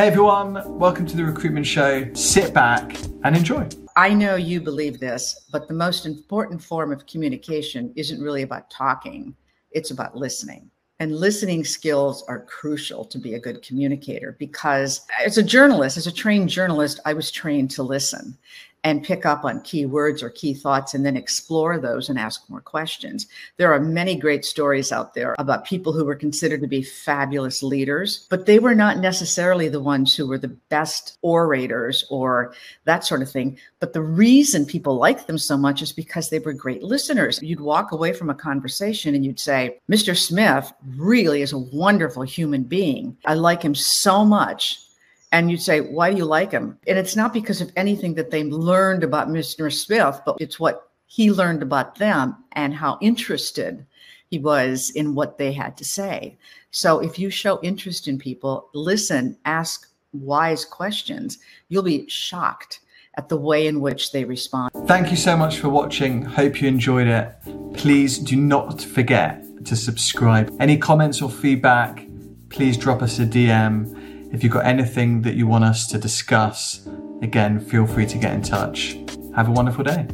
Hey everyone, welcome to the Recruitment Show. Sit back and enjoy. I know you believe this, but the most important form of communication isn't really about talking, it's about listening. And listening skills are crucial to be a good communicator because, as a journalist, as a trained journalist, I was trained to listen and pick up on key words or key thoughts and then explore those and ask more questions. There are many great stories out there about people who were considered to be fabulous leaders, but they were not necessarily the ones who were the best orators or that sort of thing. But the reason people liked them so much is because they were great listeners. You'd walk away from a conversation and you'd say, Mr. Smith really is a wonderful human being. I like him so much and you'd say, Why do you like him? And it's not because of anything that they learned about Mr. Smith, but it's what he learned about them and how interested he was in what they had to say. So if you show interest in people, listen, ask wise questions, you'll be shocked at the way in which they respond. Thank you so much for watching. Hope you enjoyed it. Please do not forget to subscribe. Any comments or feedback, please drop us a DM if you've got anything that you want us to discuss, again, feel free to get in touch. Have a wonderful day.